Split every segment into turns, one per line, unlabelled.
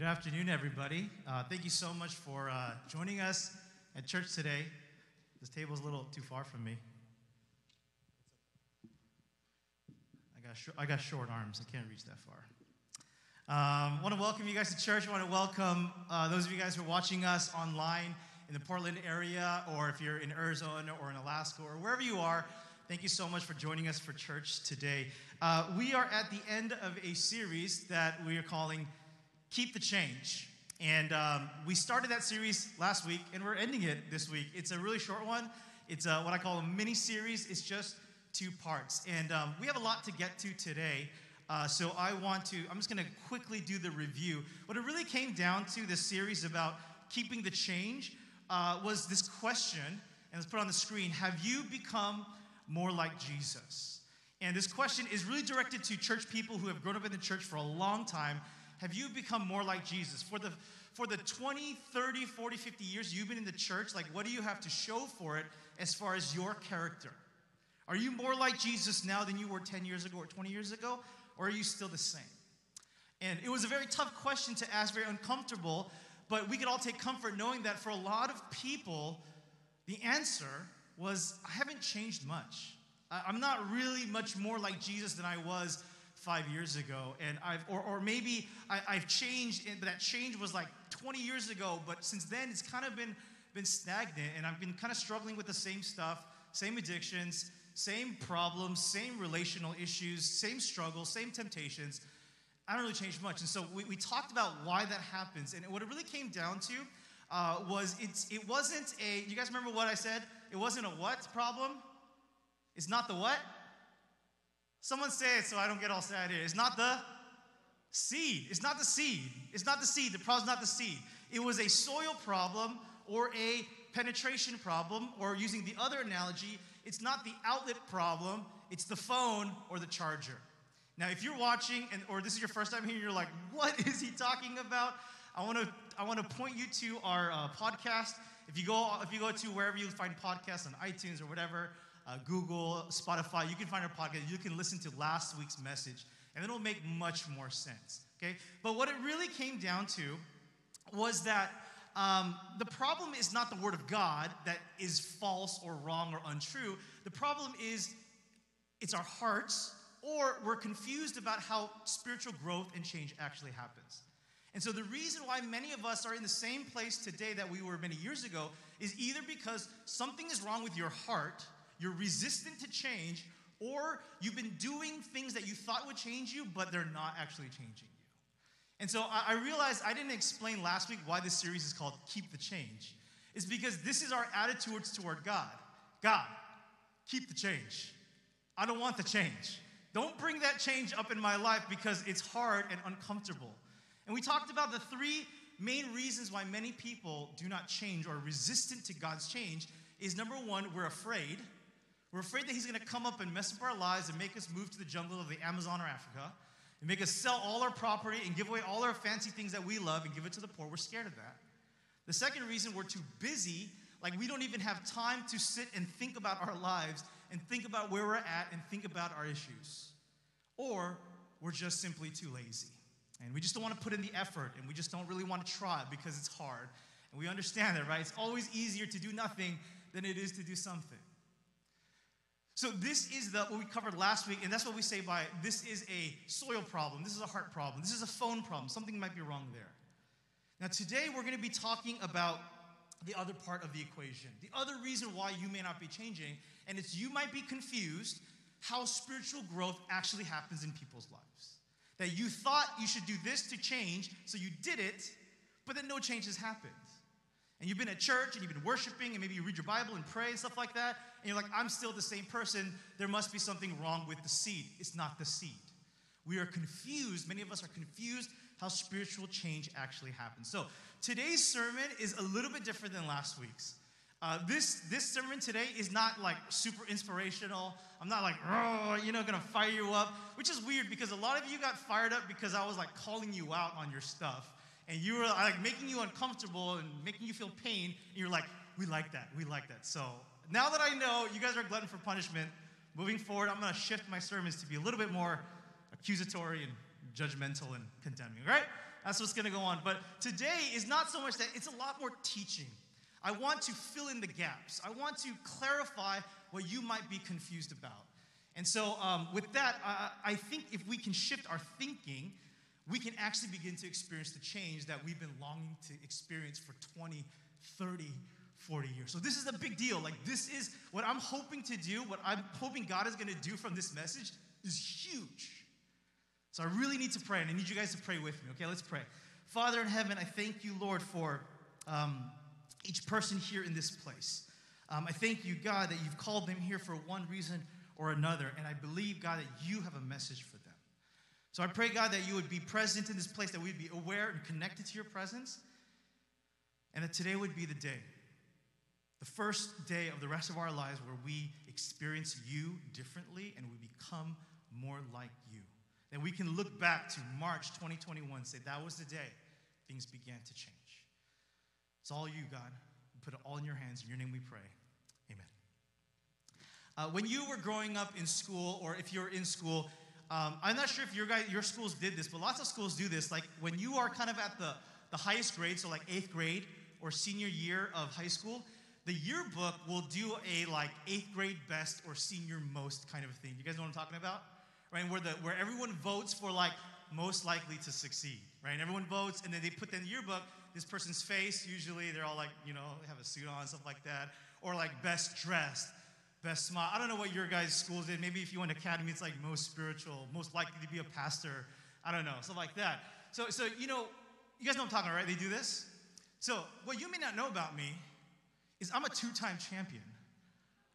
Good afternoon, everybody. Uh, thank you so much for uh, joining us at church today. This table is a little too far from me. I got, sh- I got short arms. I can't reach that far. I um, want to welcome you guys to church. I want to welcome uh, those of you guys who are watching us online in the Portland area, or if you're in Arizona or in Alaska or wherever you are. Thank you so much for joining us for church today. Uh, we are at the end of a series that we are calling Keep the Change. And um, we started that series last week, and we're ending it this week. It's a really short one. It's uh, what I call a mini series. It's just two parts. And um, we have a lot to get to today. Uh, so I want to, I'm just going to quickly do the review. What it really came down to this series about keeping the change uh, was this question, and let's put on the screen Have you become more like Jesus? And this question is really directed to church people who have grown up in the church for a long time. Have you become more like Jesus? For the for the 20, 30, 40, 50 years you've been in the church, like what do you have to show for it as far as your character? Are you more like Jesus now than you were 10 years ago or 20 years ago? Or are you still the same? And it was a very tough question to ask, very uncomfortable, but we could all take comfort knowing that for a lot of people, the answer was I haven't changed much. I'm not really much more like Jesus than I was five years ago. And I've, or, or maybe I, have changed, but that change was like 20 years ago, but since then it's kind of been, been stagnant and I've been kind of struggling with the same stuff, same addictions, same problems, same relational issues, same struggles, same temptations. I don't really change much. And so we, we talked about why that happens. And what it really came down to uh, was it's, it wasn't a, you guys remember what I said? It wasn't a what problem? It's not the what? Someone say it so I don't get all sad here. It's not the seed. It's not the seed. It's not the seed. The problem's not the seed. It was a soil problem or a penetration problem, or using the other analogy, it's not the outlet problem, it's the phone or the charger. Now, if you're watching and or this is your first time here, you're like, what is he talking about? I want to I want to point you to our uh, podcast. If you go if you go to wherever you find podcasts on iTunes or whatever, uh, Google, Spotify, you can find our podcast. You can listen to last week's message, and it'll make much more sense. Okay, but what it really came down to was that um, the problem is not the word of God that is false or wrong or untrue. The problem is it's our hearts, or we're confused about how spiritual growth and change actually happens. And so, the reason why many of us are in the same place today that we were many years ago is either because something is wrong with your heart, you're resistant to change, or you've been doing things that you thought would change you, but they're not actually changing you. And so I, realized I didn't explain last week why this series is called Keep the Change. It's because this is our attitudes toward God. God, keep the change. I don't want the change. Don't bring that change up in my life because it's hard and uncomfortable. And we talked about the three main reasons why many people do not change or resistant to God's change is number one, we're afraid. We're afraid that He's gonna come up and mess up our lives and make us move to the jungle of the Amazon or Africa and make us sell all our property and give away all our fancy things that we love and give it to the poor. We're scared of that. The second reason we're too busy, like we don't even have time to sit and think about our lives and think about where we're at and think about our issues. Or we're just simply too lazy. And we just don't want to put in the effort and we just don't really want to try because it's hard. And we understand that, right? It's always easier to do nothing than it is to do something. So this is the what we covered last week, and that's what we say by this is a soil problem, this is a heart problem, this is a phone problem. Something might be wrong there. Now today we're going to be talking about the other part of the equation. The other reason why you may not be changing, and it's you might be confused how spiritual growth actually happens in people's lives. That you thought you should do this to change, so you did it, but then no change has happened and you've been at church and you've been worshiping and maybe you read your Bible and pray and stuff like that, and you're like, I'm still the same person, there must be something wrong with the seed. It's not the seed. We are confused. Many of us are confused how spiritual change actually happens. So today's sermon is a little bit different than last week's. Uh, this this sermon today is not like super inspirational. I'm not like, oh, you know, gonna fire you up, which is weird because a lot of you got fired up because I was like calling you out on your stuff and you were like making you uncomfortable and making you feel pain, and you're like, we like that, we like that. So now that I know you guys are glutton for punishment, moving forward, I'm gonna shift my sermons to be a little bit more accusatory and judgmental and condemning, right? That's what's going to go on. But today is not so much that, it's a lot more teaching. I want to fill in the gaps. I want to clarify what you might be confused about. And so, um, with that, I think if we can shift our thinking, we can actually begin to experience the change that we've been longing to experience for 20, 30, 40 years. So, this is a big deal. Like, this is what I'm hoping to do, what I'm hoping God is going to do from this message is huge. So, I really need to pray, and I need you guys to pray with me. Okay, let's pray. Father in heaven, I thank you, Lord, for um, each person here in this place. Um, I thank you, God, that you've called them here for one reason or another, and I believe, God, that you have a message for them. So I pray, God, that you would be present in this place, that we'd be aware and connected to your presence, and that today would be the day, the first day of the rest of our lives where we experience you differently and we become more like you. That we can look back to March 2021 and say, that was the day things began to change. It's all you, God. We put it all in your hands. In your name we pray. Amen. Uh, when you were growing up in school, or if you're in school, um, I'm not sure if your guys, your schools did this, but lots of schools do this. Like when you are kind of at the, the highest grade, so like eighth grade or senior year of high school, the yearbook will do a like eighth grade best or senior most kind of thing. You guys know what I'm talking about? Right? Where the where everyone votes for like most likely to succeed, right? And everyone votes, and then they put in the yearbook this person's face. Usually, they're all like, you know, have a suit on, stuff like that, or like best dressed best smile. I don't know what your guys' schools did. Maybe if you went to academy, it's like most spiritual, most likely to be a pastor. I don't know, stuff like that. So, so you know, you guys know I'm talking right? They do this. So, what you may not know about me is I'm a two-time champion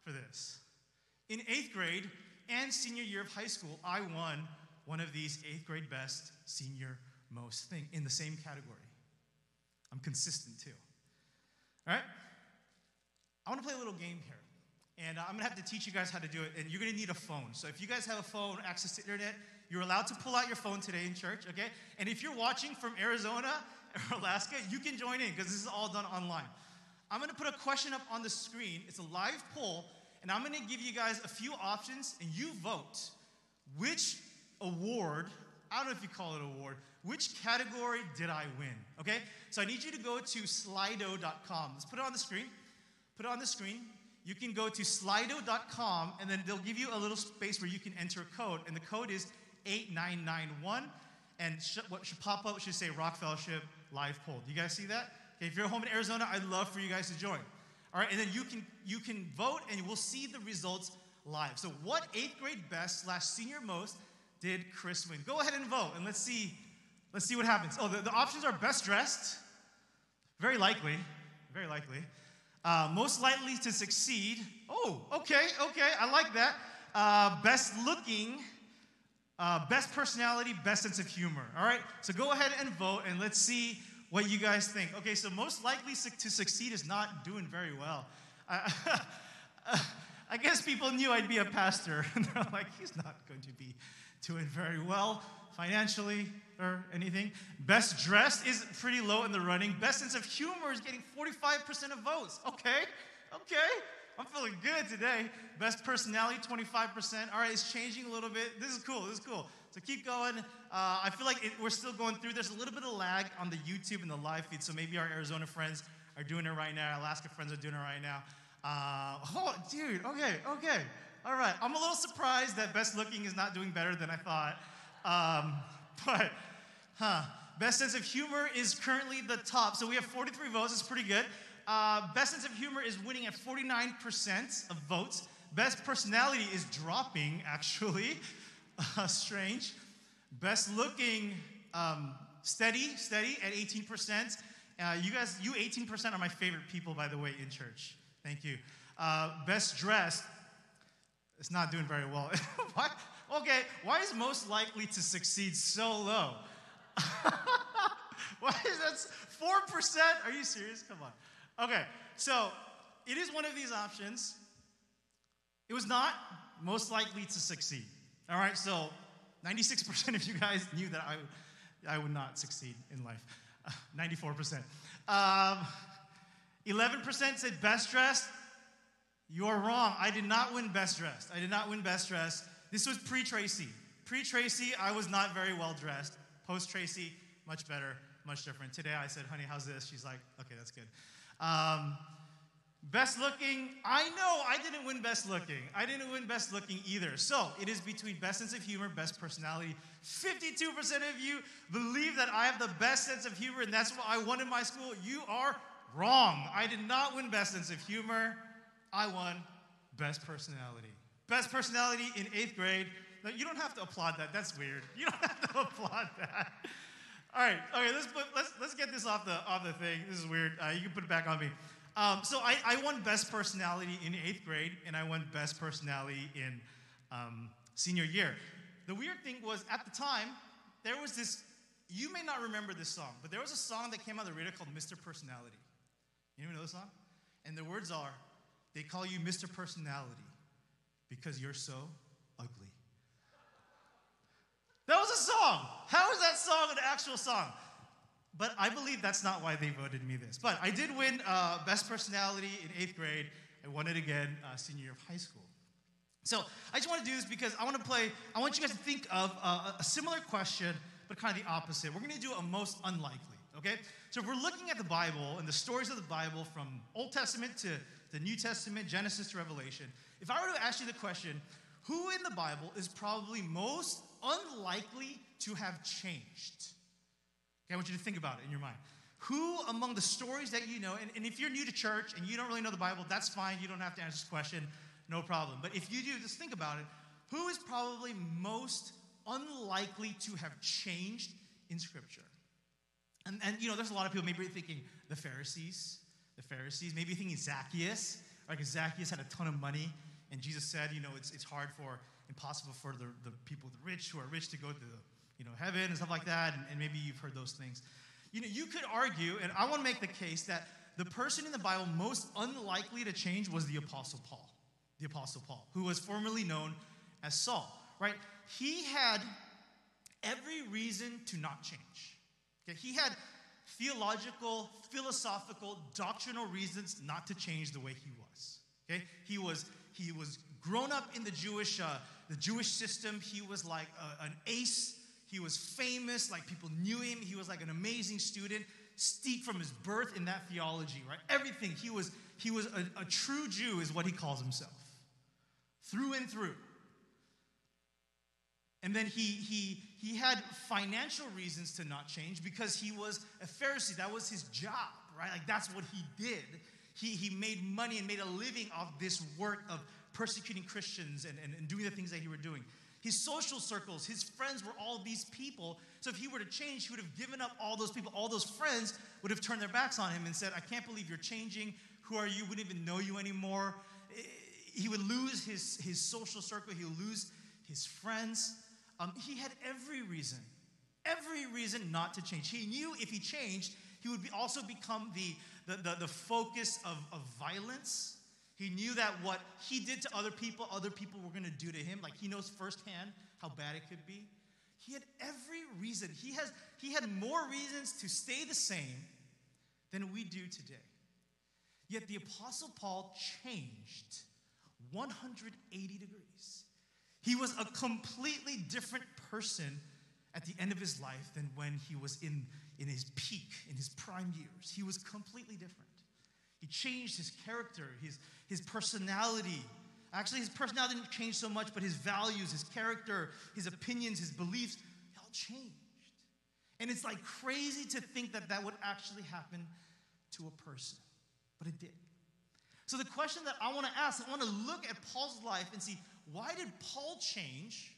for this. In eighth grade and senior year of high school, I won one of these eighth grade best, senior most thing in the same category. I'm consistent too. All right? I want to play a little game here. And uh, I'm gonna have to teach you guys how to do it. And you're gonna need a phone. So if you guys have a phone, access to internet, you're allowed to pull out your phone today in church, okay? And if you're watching from Arizona or Alaska, you can join in because this is all done online. I'm gonna put a question up on the screen. It's a live poll, and I'm gonna give you guys a few options, and you vote which award, I don't know if you call it award, which category did I win? Okay? So I need you to go to slido.com. Let's put it on the screen. Put it on the screen you can go to slido.com and then they'll give you a little space where you can enter a code. And the code is 8991. And sh- what should pop up should say Rock Fellowship Live Poll. Do you guys see that? Okay, if you're home in Arizona, I'd love for you guys to join. All right, and then you can you can vote and we'll see the results live. So what eighth grade best slash senior most did Chris win? Go ahead and vote and let's see let's see what happens. Oh, the, the options are best dressed, very likely, very likely. Uh, most likely to succeed. Oh, okay, okay, I like that. Uh, best looking, uh, best personality, best sense of humor. All right, so go ahead and vote and let's see what you guys think. Okay, so most likely to succeed is not doing very well. I guess people knew I'd be a pastor, and they're like, he's not going to be doing very well financially or anything. Best dressed is pretty low in the running. Best sense of humor is getting 45% of votes. Okay, okay. I'm feeling good today. Best personality, 25%. All right, it's changing a little bit. This is cool. This is cool. So keep going. Uh, I feel like it, we're still going through. There's a little bit of lag on the YouTube and the live feed. So maybe our Arizona friends are doing it right now. Alaska friends are doing it right now. Uh, oh, dude. Okay, okay. All right. I'm a little surprised that best looking is not doing better than I thought. Um, but, huh. Best sense of humor is currently the top. So we have 43 votes. It's pretty good. Uh, best sense of humor is winning at 49% of votes. Best personality is dropping, actually. Uh, strange. Best looking, um, steady, steady at 18%. Uh, you guys, you 18% are my favorite people, by the way, in church. Thank you. Uh, best dressed, it's not doing very well. what? Okay, why is most likely to succeed so low? why is that 4%? Are you serious? Come on. Okay, so it is one of these options. It was not most likely to succeed. All right, so 96% of you guys knew that I, I would not succeed in life. Uh, 94%. Um, 11% said best dressed. You're wrong. I did not win best dressed. I did not win best dressed. This was pre Tracy. Pre Tracy, I was not very well dressed. Post Tracy, much better, much different. Today I said, honey, how's this? She's like, okay, that's good. Um, best looking, I know I didn't win best looking. I didn't win best looking either. So it is between best sense of humor, best personality. 52% of you believe that I have the best sense of humor and that's what I won in my school. You are wrong. I did not win best sense of humor. I won best personality. Best personality in eighth grade. Now, you don't have to applaud that. That's weird. You don't have to applaud that. All right, okay, let's, put, let's, let's get this off the, off the thing. This is weird. Uh, you can put it back on me. Um, so I, I won best personality in eighth grade, and I won best personality in um, senior year. The weird thing was at the time, there was this, you may not remember this song, but there was a song that came out of the radio called Mr. Personality. You know the song? And the words are, they call you Mr. Personality because you're so ugly. That was a song. How is that song an actual song? But I believe that's not why they voted me this. But I did win uh, Best Personality in eighth grade. I won it again uh, senior year of high school. So I just want to do this because I want to play, I want you guys to think of uh, a similar question, but kind of the opposite. We're going to do a most unlikely, okay? So if we're looking at the Bible and the stories of the Bible from Old Testament to the New Testament, Genesis to Revelation, if I were to ask you the question, who in the Bible is probably most unlikely to have changed? Okay, I want you to think about it in your mind. Who among the stories that you know, and, and if you're new to church and you don't really know the Bible, that's fine. You don't have to answer this question, no problem. But if you do, just think about it. Who is probably most unlikely to have changed in Scripture? And, and you know, there's a lot of people maybe thinking the Pharisees, the Pharisees, maybe thinking Zacchaeus, like Zacchaeus had a ton of money, and Jesus said, you know, it's, it's hard for, impossible for the, the people, the rich who are rich to go to the you know, heaven and stuff like that, and, and maybe you've heard those things. You know, you could argue, and I want to make the case that the person in the Bible most unlikely to change was the Apostle Paul. The Apostle Paul, who was formerly known as Saul, right? He had every reason to not change. Okay? He had theological, philosophical, doctrinal reasons not to change the way he was. Okay? He was he was grown up in the Jewish uh, the Jewish system. He was like a, an ace he was famous, like people knew him. He was like an amazing student, steeped from his birth in that theology, right? Everything. He was, he was a, a true Jew, is what he calls himself, through and through. And then he, he, he had financial reasons to not change because he was a Pharisee. That was his job, right? Like that's what he did. He, he made money and made a living off this work of persecuting Christians and, and, and doing the things that he were doing. His social circles, his friends were all these people. So if he were to change, he would have given up all those people. All those friends would have turned their backs on him and said, I can't believe you're changing. Who are you? Wouldn't even know you anymore. He would lose his, his social circle, he would lose his friends. Um, he had every reason, every reason not to change. He knew if he changed, he would be also become the, the, the, the focus of, of violence he knew that what he did to other people, other people were going to do to him. Like he knows firsthand how bad it could be. He had every reason. He, has, he had more reasons to stay the same than we do today. Yet the Apostle Paul changed 180 degrees. He was a completely different person at the end of his life than when he was in, in his peak, in his prime years. He was completely different. He changed his character, his, his personality. Actually, his personality didn't change so much, but his values, his character, his opinions, his beliefs, all changed. And it's like crazy to think that that would actually happen to a person, but it did. So, the question that I want to ask, I want to look at Paul's life and see why did Paul change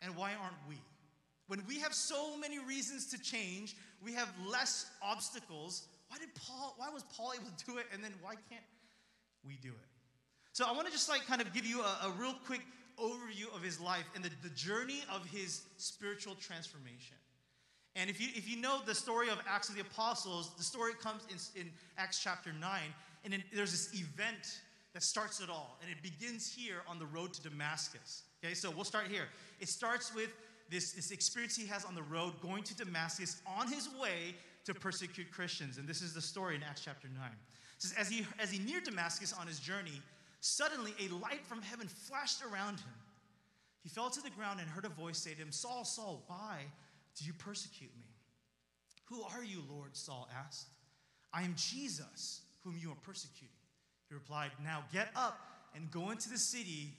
and why aren't we? When we have so many reasons to change, we have less obstacles. Why did Paul, why was Paul able to do it and then why can't we do it. So I want to just like kind of give you a, a real quick overview of his life and the, the journey of his spiritual transformation. And if you, if you know the story of Acts of the Apostles, the story comes in, in Acts chapter 9, and then there's this event that starts it all. And it begins here on the road to Damascus. Okay, so we'll start here. It starts with this, this experience he has on the road going to Damascus on his way to persecute Christians. And this is the story in Acts chapter 9 says, as he, as he neared Damascus on his journey, suddenly a light from heaven flashed around him. He fell to the ground and heard a voice say to him, Saul, Saul, why do you persecute me? Who are you, Lord? Saul asked. I am Jesus, whom you are persecuting. He replied, Now get up and go into the city,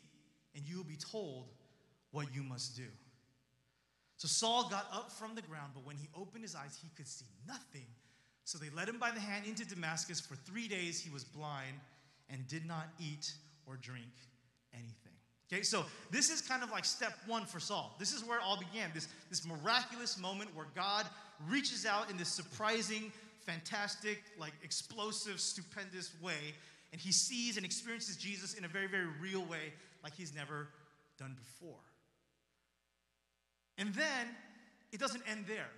and you will be told what you must do. So Saul got up from the ground, but when he opened his eyes, he could see nothing. So they led him by the hand into Damascus. For three days he was blind and did not eat or drink anything. Okay, so this is kind of like step one for Saul. This is where it all began. This, this miraculous moment where God reaches out in this surprising, fantastic, like explosive, stupendous way, and he sees and experiences Jesus in a very, very real way, like he's never done before. And then it doesn't end there.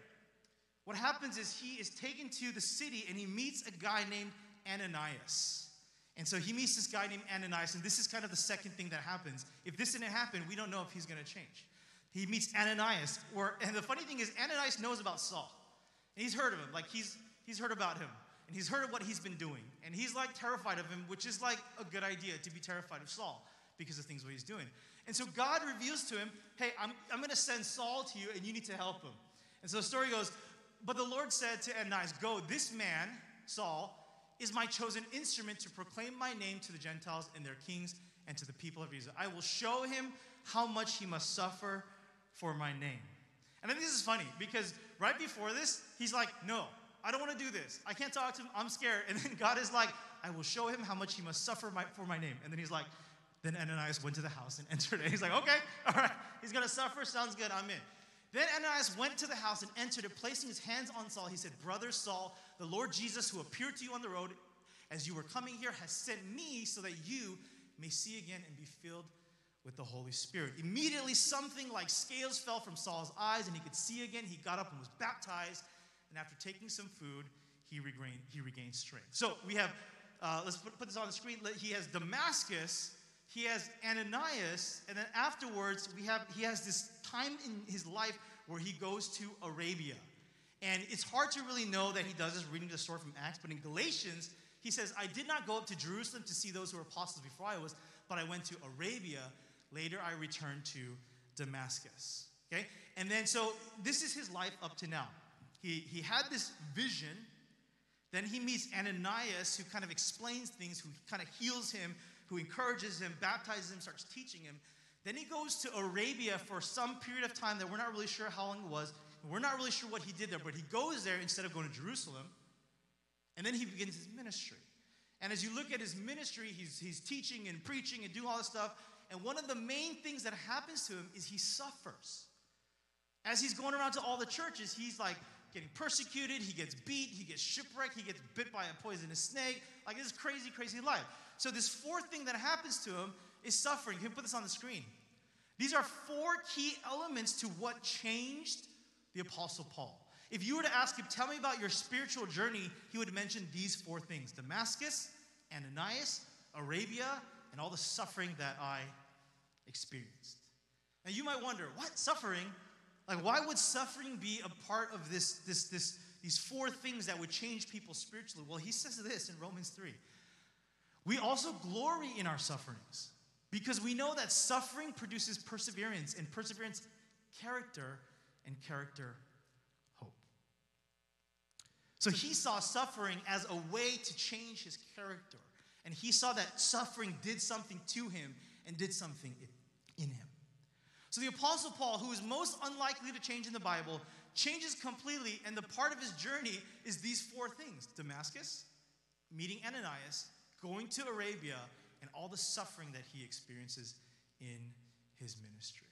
What happens is he is taken to the city and he meets a guy named Ananias. And so he meets this guy named Ananias, and this is kind of the second thing that happens. If this didn't happen, we don't know if he's going to change. He meets Ananias, or, and the funny thing is, Ananias knows about Saul. And he's heard of him, like he's, he's heard about him. And he's heard of what he's been doing. And he's like terrified of him, which is like a good idea to be terrified of Saul because of things what he's doing. And so God reveals to him, hey, I'm, I'm going to send Saul to you, and you need to help him. And so the story goes, but the Lord said to Ananias, Go, this man, Saul, is my chosen instrument to proclaim my name to the Gentiles and their kings and to the people of Israel. I will show him how much he must suffer for my name. And I think this is funny because right before this, he's like, No, I don't want to do this. I can't talk to him. I'm scared. And then God is like, I will show him how much he must suffer my, for my name. And then he's like, Then Ananias went to the house and entered it. He's like, Okay, all right. He's going to suffer. Sounds good. I'm in. Then Ananias went to the house and entered it, placing his hands on Saul. He said, Brother Saul, the Lord Jesus, who appeared to you on the road as you were coming here, has sent me so that you may see again and be filled with the Holy Spirit. Immediately, something like scales fell from Saul's eyes, and he could see again. He got up and was baptized. And after taking some food, he regained, he regained strength. So we have, uh, let's put, put this on the screen. He has Damascus, he has Ananias, and then afterwards we have he has this time in his life where he goes to Arabia. And it's hard to really know that he does this reading the story from Acts, but in Galatians, he says, I did not go up to Jerusalem to see those who were apostles before I was, but I went to Arabia. Later I returned to Damascus. Okay? And then so this is his life up to now. He, he had this vision. Then he meets Ananias, who kind of explains things, who kind of heals him, who encourages him, baptizes him, starts teaching him. Then he goes to Arabia for some period of time that we're not really sure how long it was. We're not really sure what he did there, but he goes there instead of going to Jerusalem. And then he begins his ministry. And as you look at his ministry, he's, he's teaching and preaching and doing all this stuff. And one of the main things that happens to him is he suffers. As he's going around to all the churches, he's like getting persecuted, he gets beat, he gets shipwrecked, he gets bit by a poisonous snake. Like this crazy, crazy life. So, this fourth thing that happens to him is suffering. You can put this on the screen. These are four key elements to what changed the Apostle Paul. If you were to ask him, tell me about your spiritual journey, he would mention these four things Damascus, Ananias, Arabia, and all the suffering that I experienced. Now you might wonder, what suffering? Like, why would suffering be a part of this, this, this, these four things that would change people spiritually? Well, he says this in Romans 3. We also glory in our sufferings because we know that suffering produces perseverance, and perseverance, character, and character, hope. So he saw suffering as a way to change his character. And he saw that suffering did something to him and did something in him. So the Apostle Paul, who is most unlikely to change in the Bible, changes completely, and the part of his journey is these four things Damascus, meeting Ananias, going to Arabia, and all the suffering that he experiences in his ministry.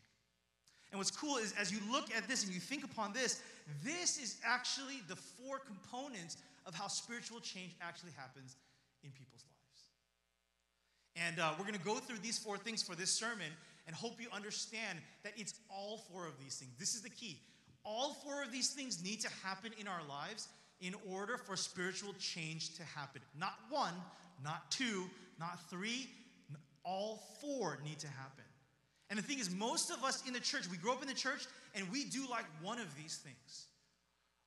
And what's cool is as you look at this and you think upon this, this is actually the four components of how spiritual change actually happens in people's lives. And uh, we're going to go through these four things for this sermon and hope you understand that it's all four of these things. This is the key. All four of these things need to happen in our lives in order for spiritual change to happen. Not one, not two, not three, all four need to happen. And the thing is, most of us in the church, we grow up in the church and we do like one of these things.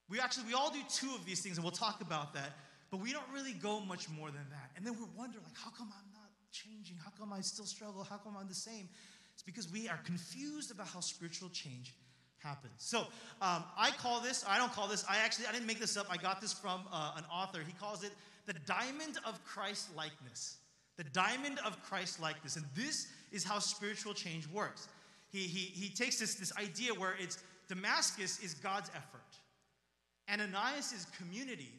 We actually, we all do two of these things, and we'll talk about that, but we don't really go much more than that. And then we wonder, like, how come I'm not changing? How come I still struggle? How come I'm the same? It's because we are confused about how spiritual change happens. So um, I call this, I don't call this, I actually, I didn't make this up. I got this from uh, an author. He calls it the diamond of Christ likeness. The diamond of Christ likeness. And this is how spiritual change works. He, he, he takes this, this idea where it's Damascus is God's effort, Ananias is community,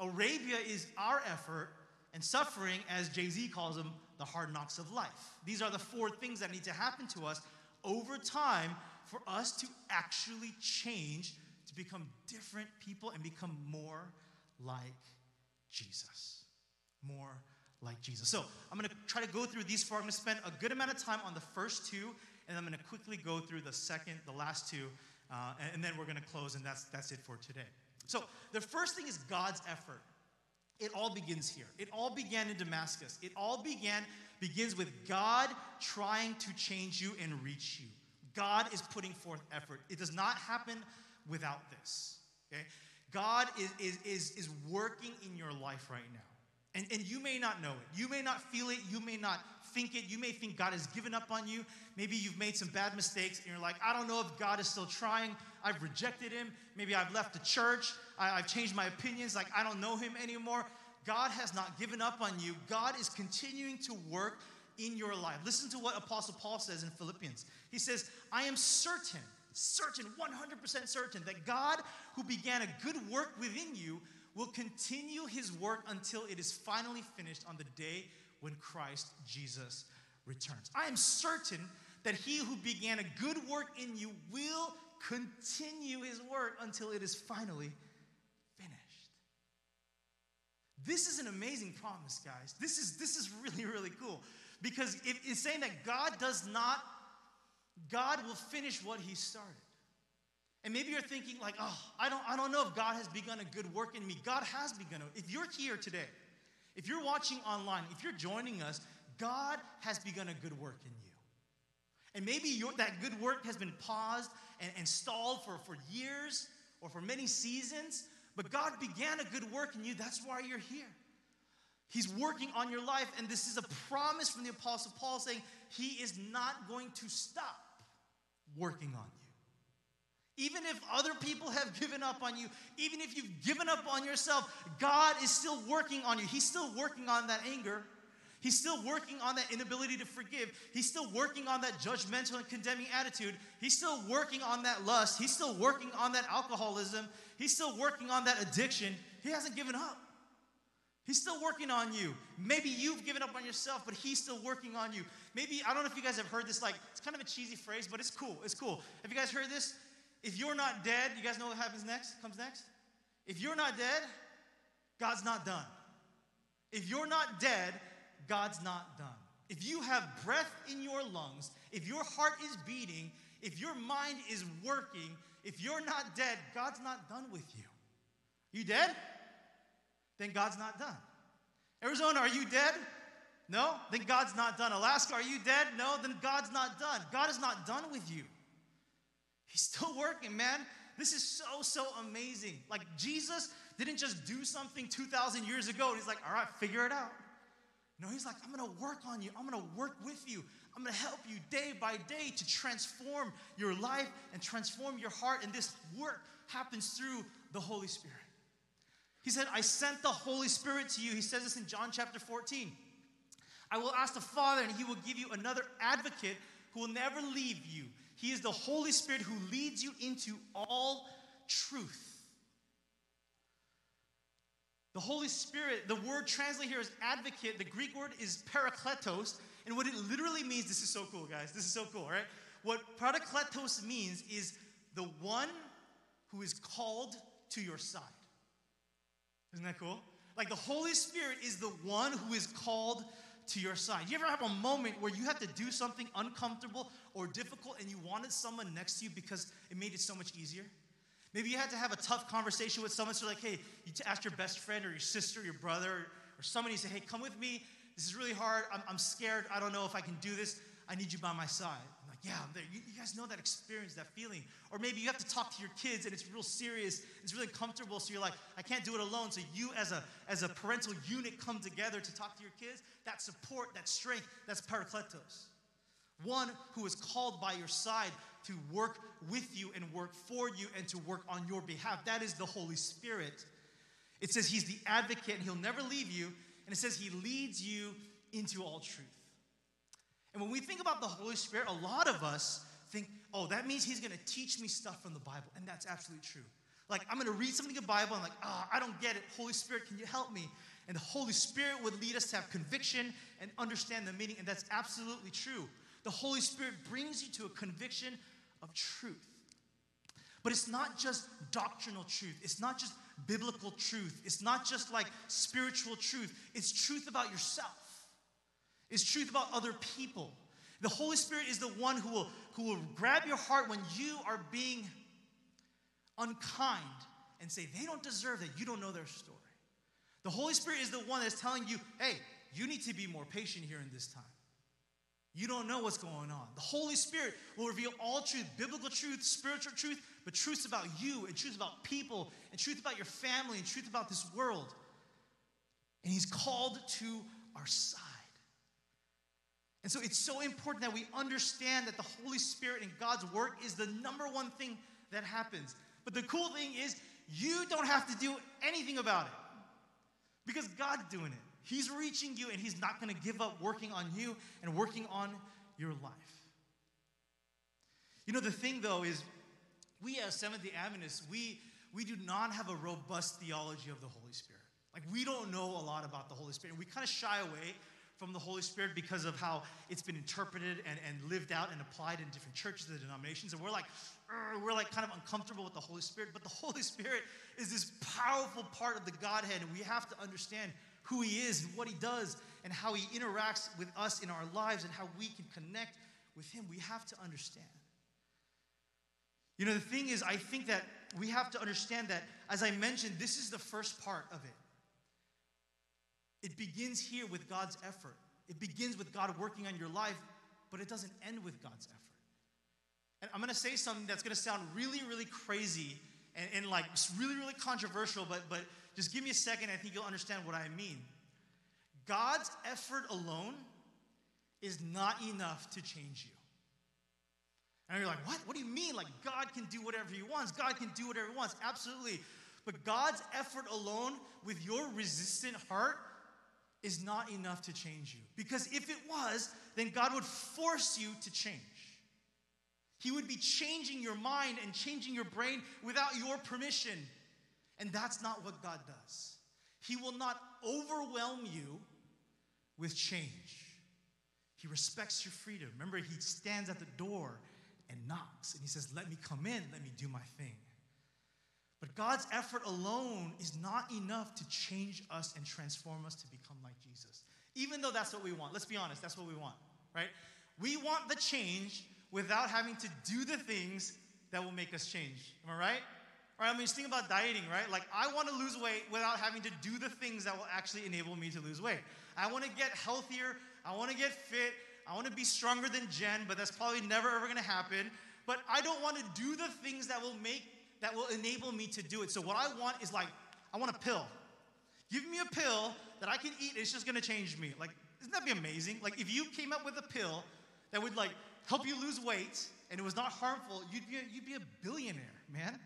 Arabia is our effort, and suffering, as Jay Z calls them, the hard knocks of life. These are the four things that need to happen to us over time for us to actually change to become different people and become more like Jesus. More like Jesus. So I'm going to try to go through these four. I'm going to spend a good amount of time on the first two, and I'm going to quickly go through the second, the last two, uh, and, and then we're going to close, and that's, that's it for today. So the first thing is God's effort. It all begins here. It all began in Damascus. It all began begins with God trying to change you and reach you. God is putting forth effort. It does not happen without this. Okay? God is, is, is, is working in your life right now. And, and you may not know it. You may not feel it. You may not think it. You may think God has given up on you. Maybe you've made some bad mistakes and you're like, I don't know if God is still trying. I've rejected him. Maybe I've left the church. I, I've changed my opinions. Like, I don't know him anymore. God has not given up on you. God is continuing to work in your life. Listen to what Apostle Paul says in Philippians. He says, I am certain, certain, 100% certain that God, who began a good work within you, will continue his work until it is finally finished on the day when Christ Jesus returns. I am certain that he who began a good work in you will continue his work until it is finally finished. This is an amazing promise, guys. This is, this is really, really cool because it's saying that God does not, God will finish what he started. And maybe you're thinking, like, oh, I don't, I don't know if God has begun a good work in me. God has begun. A, if you're here today, if you're watching online, if you're joining us, God has begun a good work in you. And maybe that good work has been paused and, and stalled for, for years or for many seasons, but God began a good work in you. That's why you're here. He's working on your life, and this is a promise from the Apostle Paul saying he is not going to stop working on you. Even if other people have given up on you, even if you've given up on yourself, God is still working on you. He's still working on that anger. He's still working on that inability to forgive. He's still working on that judgmental and condemning attitude. He's still working on that lust. He's still working on that alcoholism. He's still working on that addiction. He hasn't given up. He's still working on you. Maybe you've given up on yourself, but he's still working on you. Maybe, I don't know if you guys have heard this, like, it's kind of a cheesy phrase, but it's cool. It's cool. Have you guys heard this? If you're not dead, you guys know what happens next? Comes next? If you're not dead, God's not done. If you're not dead, God's not done. If you have breath in your lungs, if your heart is beating, if your mind is working, if you're not dead, God's not done with you. You dead? Then God's not done. Arizona, are you dead? No? Then God's not done. Alaska, are you dead? No? Then God's not done. God is not done with you. He's still working, man. This is so, so amazing. Like, Jesus didn't just do something 2,000 years ago. He's like, all right, figure it out. No, he's like, I'm gonna work on you. I'm gonna work with you. I'm gonna help you day by day to transform your life and transform your heart. And this work happens through the Holy Spirit. He said, I sent the Holy Spirit to you. He says this in John chapter 14. I will ask the Father, and he will give you another advocate who will never leave you. He is the Holy Spirit who leads you into all truth. The Holy Spirit, the word translated here is advocate. The Greek word is parakletos. And what it literally means, this is so cool, guys. This is so cool, right? What parakletos means is the one who is called to your side. Isn't that cool? Like the Holy Spirit is the one who is called to your side. You ever have a moment where you have to do something uncomfortable or difficult and you wanted someone next to you because it made it so much easier? Maybe you had to have a tough conversation with someone. So, like, hey, you ask your best friend or your sister, or your brother, or somebody, you say, hey, come with me. This is really hard. I'm, I'm scared. I don't know if I can do this. I need you by my side. Yeah, I'm there. You, you guys know that experience, that feeling. Or maybe you have to talk to your kids and it's real serious. It's really comfortable. So you're like, I can't do it alone. So you, as a as a parental unit, come together to talk to your kids. That support, that strength, that's parakletos. one who is called by your side to work with you and work for you and to work on your behalf. That is the Holy Spirit. It says he's the advocate and he'll never leave you. And it says he leads you into all truth. And when we think about the Holy Spirit, a lot of us think, oh, that means he's going to teach me stuff from the Bible. And that's absolutely true. Like, I'm going to read something in the Bible, and like, oh, I don't get it. Holy Spirit, can you help me? And the Holy Spirit would lead us to have conviction and understand the meaning, and that's absolutely true. The Holy Spirit brings you to a conviction of truth. But it's not just doctrinal truth, it's not just biblical truth, it's not just like spiritual truth, it's truth about yourself, it's truth about other people. The Holy Spirit is the one who will, who will grab your heart when you are being unkind and say, they don't deserve that. You don't know their story. The Holy Spirit is the one that's telling you, hey, you need to be more patient here in this time. You don't know what's going on. The Holy Spirit will reveal all truth biblical truth, spiritual truth, but truths about you, and truth about people, and truth about your family, and truth about this world. And He's called to our side. And so it's so important that we understand that the Holy Spirit and God's work is the number one thing that happens. But the cool thing is, you don't have to do anything about it because God's doing it. He's reaching you and He's not going to give up working on you and working on your life. You know, the thing though is, we as Seventh day Adventists, we, we do not have a robust theology of the Holy Spirit. Like, we don't know a lot about the Holy Spirit. We kind of shy away from the Holy Spirit because of how it's been interpreted and, and lived out and applied in different churches and denominations. And we're like, we're like kind of uncomfortable with the Holy Spirit. But the Holy Spirit is this powerful part of the Godhead, and we have to understand who He is and what He does and how He interacts with us in our lives and how we can connect with Him. We have to understand. You know, the thing is, I think that we have to understand that, as I mentioned, this is the first part of it. It begins here with God's effort. It begins with God working on your life, but it doesn't end with God's effort. And I'm gonna say something that's gonna sound really, really crazy and, and like really, really controversial, but, but just give me a second. I think you'll understand what I mean. God's effort alone is not enough to change you. And you're like, what? What do you mean? Like, God can do whatever He wants. God can do whatever He wants. Absolutely. But God's effort alone with your resistant heart is not enough to change you. Because if it was, then God would force you to change. He would be changing your mind and changing your brain without your permission. And that's not what God does. He will not overwhelm you with change. He respects your freedom. Remember, He stands at the door and knocks and He says, Let me come in, let me do my thing. But God's effort alone is not enough to change us and transform us to become like Jesus. Even though that's what we want. Let's be honest, that's what we want, right? We want the change without having to do the things that will make us change. Am I right? All right, I mean, just think about dieting, right? Like, I want to lose weight without having to do the things that will actually enable me to lose weight. I want to get healthier. I want to get fit. I want to be stronger than Jen, but that's probably never ever going to happen. But I don't want to do the things that will make that will enable me to do it. So what I want is like, I want a pill. Give me a pill that I can eat, it's just gonna change me. Like, isn't that be amazing? Like, if you came up with a pill that would like help you lose weight and it was not harmful, you'd be a, you'd be a billionaire, man.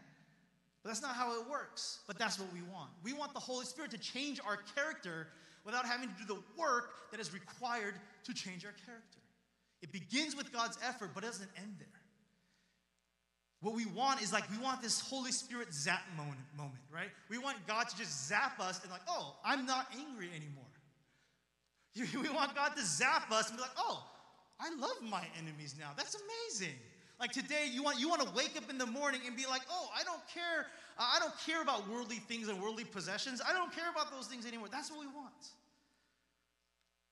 But that's not how it works. But that's what we want. We want the Holy Spirit to change our character without having to do the work that is required to change our character. It begins with God's effort, but it doesn't end there. What we want is like, we want this Holy Spirit zap moment, moment, right? We want God to just zap us and, like, oh, I'm not angry anymore. We want God to zap us and be like, oh, I love my enemies now. That's amazing. Like today, you want you want to wake up in the morning and be like, oh, I don't care. I don't care about worldly things and worldly possessions. I don't care about those things anymore. That's what we want.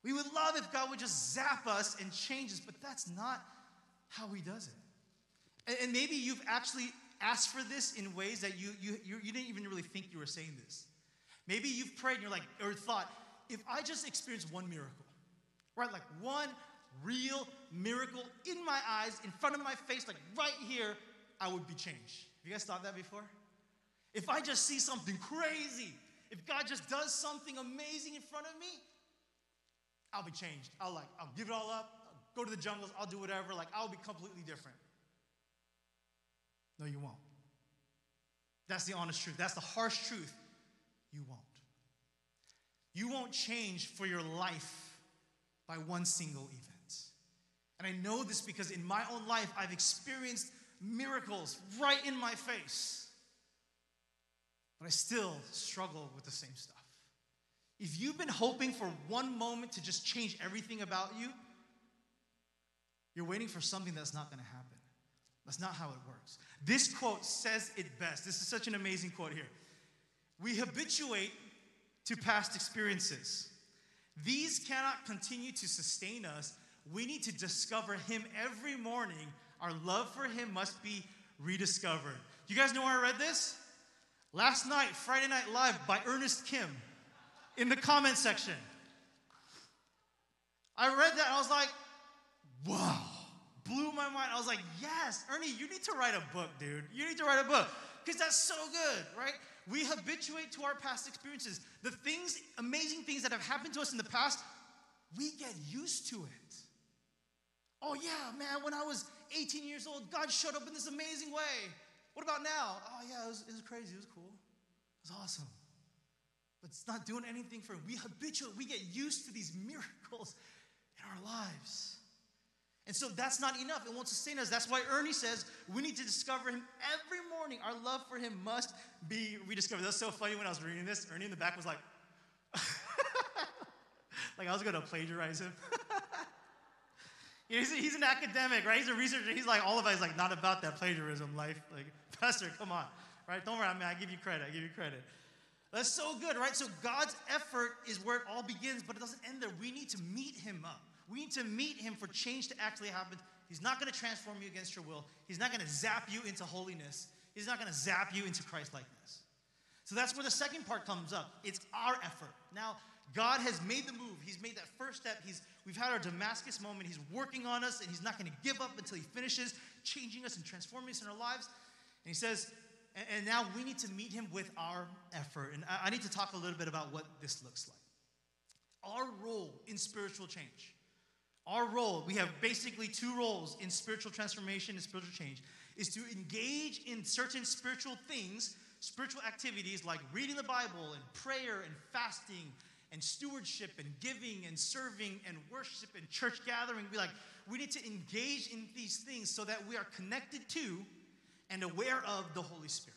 We would love if God would just zap us and change us, but that's not how He does it. And, and maybe you've actually asked for this in ways that you, you, you, you didn't even really think you were saying this. Maybe you've prayed and you're like, or thought, if I just experience one miracle, right? Like one real miracle in my eyes, in front of my face, like right here, I would be changed. Have you guys thought that before? If I just see something crazy, if God just does something amazing in front of me, I'll be changed. I'll like, I'll give it all up, I'll go to the jungles, I'll do whatever. Like, I'll be completely different. No, you won't. That's the honest truth. That's the harsh truth. You won't. You won't change for your life by one single event. And I know this because in my own life, I've experienced miracles right in my face. But I still struggle with the same stuff. If you've been hoping for one moment to just change everything about you, you're waiting for something that's not going to happen. That's not how it works. This quote says it best. This is such an amazing quote here. We habituate to past experiences. These cannot continue to sustain us. We need to discover Him every morning. Our love for Him must be rediscovered. You guys know where I read this? Last night, Friday Night Live by Ernest Kim in the comment section. I read that and I was like, wow, blew my mind. I was like, yes, Ernie, you need to write a book, dude. You need to write a book because that's so good, right? We habituate to our past experiences. The things, amazing things that have happened to us in the past, we get used to it. Oh, yeah, man, when I was 18 years old, God showed up in this amazing way. What about now? Oh, yeah, it was, it was crazy. It was cool. It was awesome but it's not doing anything for him. We habituate, we get used to these miracles in our lives. And so that's not enough. It won't sustain us. That's why Ernie says we need to discover him every morning. Our love for him must be rediscovered. That's so funny when I was reading this. Ernie in the back was like, like I was to plagiarize him. he's, he's an academic, right? He's a researcher. He's like, all of us, like, not about that plagiarism life. Like, Pastor, come on, right? Don't worry, I mean, I give you credit. I give you credit. That's so good, right? So God's effort is where it all begins, but it doesn't end there. We need to meet Him up. We need to meet Him for change to actually happen. He's not going to transform you against your will. He's not going to zap you into holiness. He's not going to zap you into Christ likeness. So that's where the second part comes up. It's our effort. Now, God has made the move. He's made that first step. He's, we've had our Damascus moment. He's working on us, and He's not going to give up until He finishes changing us and transforming us in our lives. And He says, and, and now we need to meet him with our effort. And I, I need to talk a little bit about what this looks like. Our role in spiritual change. Our role, we have basically two roles in spiritual transformation and spiritual change, is to engage in certain spiritual things, spiritual activities like reading the Bible and prayer and fasting and stewardship and giving and serving and worship and church gathering. Be like, we need to engage in these things so that we are connected to and aware of the Holy Spirit.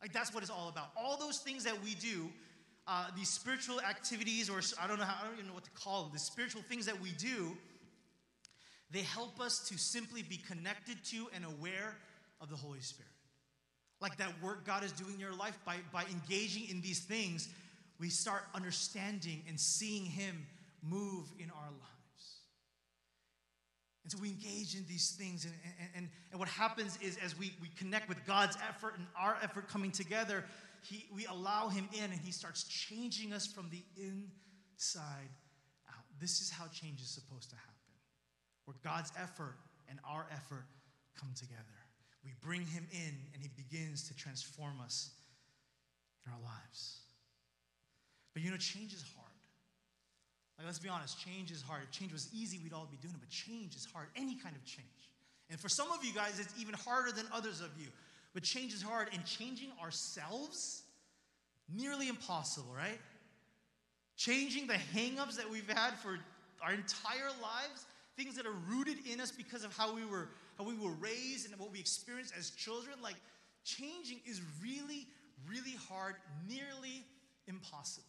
Like that's what it's all about. All those things that we do, uh, these spiritual activities, or I don't know how, I don't even know what to call them, the spiritual things that we do, they help us to simply be connected to and aware of the Holy Spirit. Like that work God is doing in your life, by, by engaging in these things, we start understanding and seeing Him move in our lives. And so we engage in these things. And, and, and what happens is, as we, we connect with God's effort and our effort coming together, he, we allow Him in and He starts changing us from the inside out. This is how change is supposed to happen, where God's effort and our effort come together. We bring Him in and He begins to transform us in our lives. But you know, change is hard. Like, let's be honest, change is hard. If change was easy, we'd all be doing it, but change is hard, any kind of change. And for some of you guys, it's even harder than others of you. But change is hard, and changing ourselves, nearly impossible, right? Changing the hangups that we've had for our entire lives, things that are rooted in us because of how we were how we were raised and what we experienced as children, like changing is really, really hard, nearly impossible.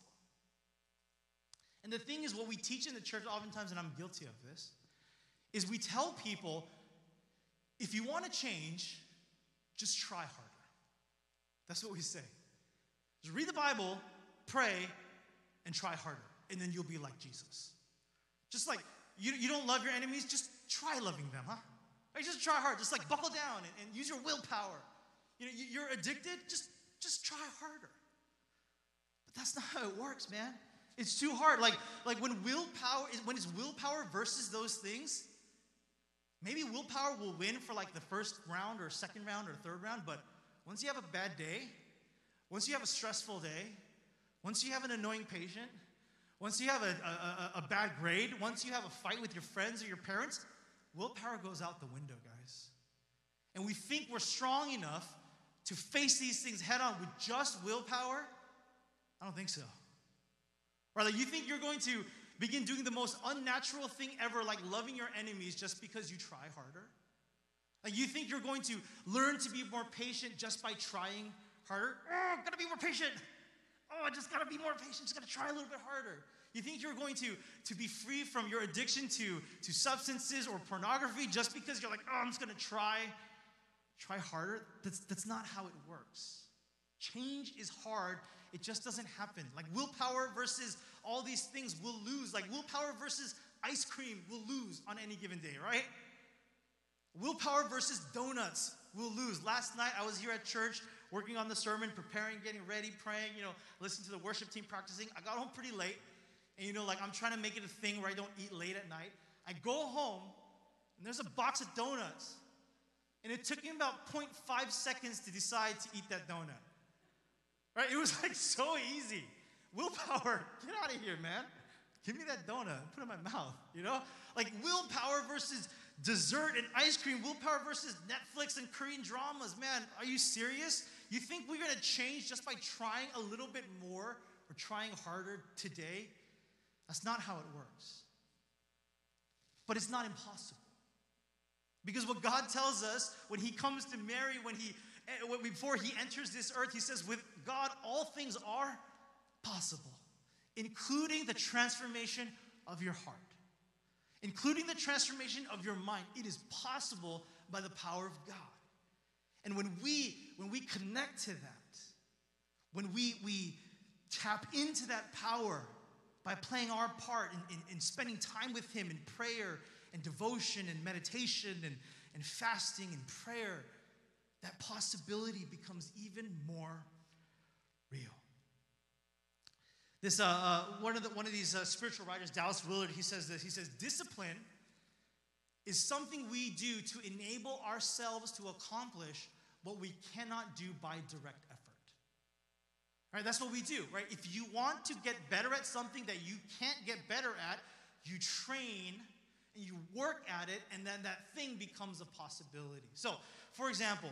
And the thing is, what we teach in the church oftentimes, and I'm guilty of this, is we tell people if you want to change, just try harder. That's what we say. Just read the Bible, pray, and try harder, and then you'll be like Jesus. Just like you, you don't love your enemies, just try loving them, huh? Just try hard, just like buckle down and, and use your willpower. You know, you're addicted, just just try harder. But that's not how it works, man. It's too hard. Like, like when willpower is when it's willpower versus those things, maybe willpower will win for like the first round or second round or third round, but once you have a bad day, once you have a stressful day, once you have an annoying patient, once you have a, a, a, bad grade, once you have a fight with your friends or your parents, willpower goes out the window, guys. And we think we're strong enough to face these things head on with just willpower. I don't think so. Rather, you think you're going to begin doing the most unnatural thing ever, like loving your enemies, just because you try harder? Like you think you're going to learn to be more patient just by trying harder? Oh, gotta be more patient. Oh, I just gotta be more patient, just gotta try a little bit harder. You think you're going to, to be free from your addiction to, to substances or pornography just because you're like, oh, I'm just gonna try, try harder? That's, that's not how it works. Change is hard, it just doesn't happen. Like willpower versus all these things will lose. Like willpower versus ice cream will lose on any given day, right? Willpower versus donuts will lose. Last night I was here at church working on the sermon, preparing, getting ready, praying, you know, listening to the worship team practicing. I got home pretty late. And you know, like I'm trying to make it a thing where I don't eat late at night. I go home and there's a box of donuts. And it took me about 0.5 seconds to decide to eat that donut. Right? It was like so easy. Willpower, get out of here, man. Give me that donut, put it in my mouth, you know? Like willpower versus dessert and ice cream, willpower versus Netflix and Korean dramas. Man, are you serious? You think we're gonna change just by trying a little bit more or trying harder today? That's not how it works. But it's not impossible. Because what God tells us when He comes to Mary, when He eh, before He enters this earth, He says, with God, all things are possible, including the transformation of your heart including the transformation of your mind. It is possible by the power of God. And when we when we connect to that, when we we tap into that power by playing our part in, in, in spending time with Him in prayer and devotion and meditation and, and fasting and prayer, that possibility becomes even more real. This, uh, uh, one, of the, one of these uh, spiritual writers, Dallas Willard, he says this. He says, Discipline is something we do to enable ourselves to accomplish what we cannot do by direct effort. Right? That's what we do, right? If you want to get better at something that you can't get better at, you train and you work at it, and then that thing becomes a possibility. So, for example,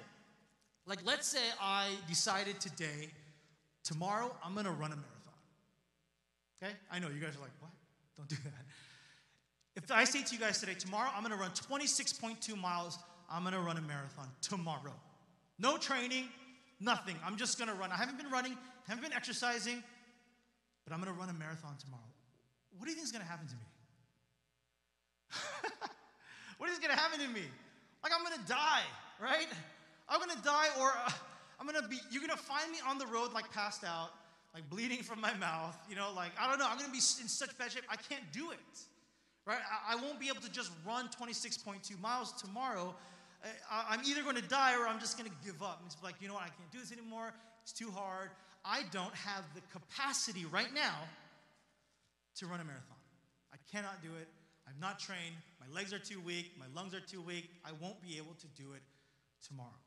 like let's say I decided today, tomorrow, I'm gonna run a marathon. Okay? I know you guys are like, what? Don't do that. If I say to you guys today, tomorrow I'm gonna run 26.2 miles, I'm gonna run a marathon tomorrow. No training, nothing. I'm just gonna run. I haven't been running, haven't been exercising, but I'm gonna run a marathon tomorrow. What do you think is gonna happen to me? what is gonna happen to me? Like I'm gonna die, right? I'm gonna die, or uh, I'm gonna be, you're gonna find me on the road like passed out like bleeding from my mouth. You know, like, I don't know, I'm gonna be in such bad shape, I can't do it. Right? I, I won't be able to just run 26.2 miles tomorrow. I, am either gonna die or I'm just gonna give up. It's like, you know what, I can't do this anymore. It's too hard. I don't have the capacity right now to run a marathon. I cannot do it. I'm not trained. My legs are too weak. My lungs are too weak. I won't be able to do it tomorrow.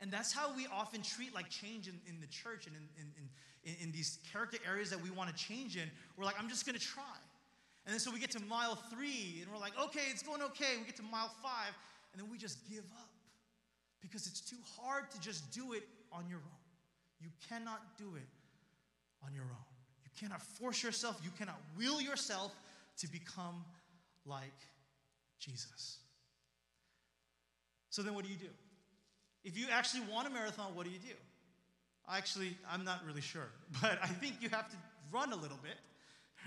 And that's how we often treat like change in, in the church and in, in, in, in these character areas that we want to change in. We're like, I'm just going to try. And then so we get to mile three and we're like, okay, it's going okay. We get to mile five and then we just give up because it's too hard to just do it on your own. You cannot do it on your own. You cannot force yourself, you cannot will yourself to become like Jesus. So then what do you do? If you actually want a marathon, what do you do? Actually, I'm not really sure, but I think you have to run a little bit,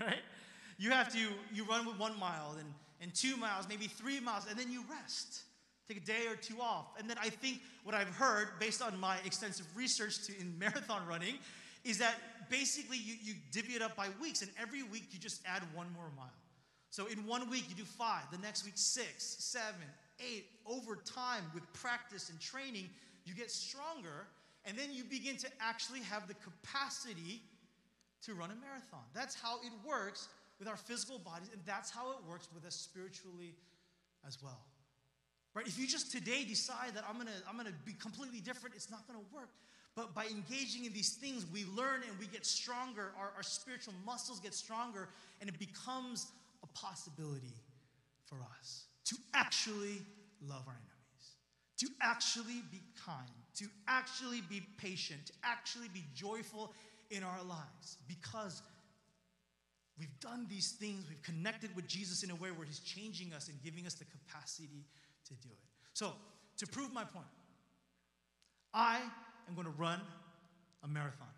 right? You have to, you run with one mile and, and two miles, maybe three miles, and then you rest. Take a day or two off. And then I think what I've heard, based on my extensive research to, in marathon running, is that basically you, you divvy it up by weeks, and every week you just add one more mile. So in one week you do five, the next week six, seven, eight, over time with practice and training, you get stronger, and then you begin to actually have the capacity to run a marathon. That's how it works with our physical bodies, and that's how it works with us spiritually as well. Right? If you just today decide that I'm gonna, I'm gonna be completely different, it's not gonna work. But by engaging in these things, we learn and we get stronger. Our, our spiritual muscles get stronger, and it becomes a possibility for us to actually love our enemies, to actually be kind, to actually be patient, to actually be joyful in our lives because we've done these things. We've connected with Jesus in a way where He's changing us and giving us the capacity to do it. So, to prove my point, I am going to run a marathon.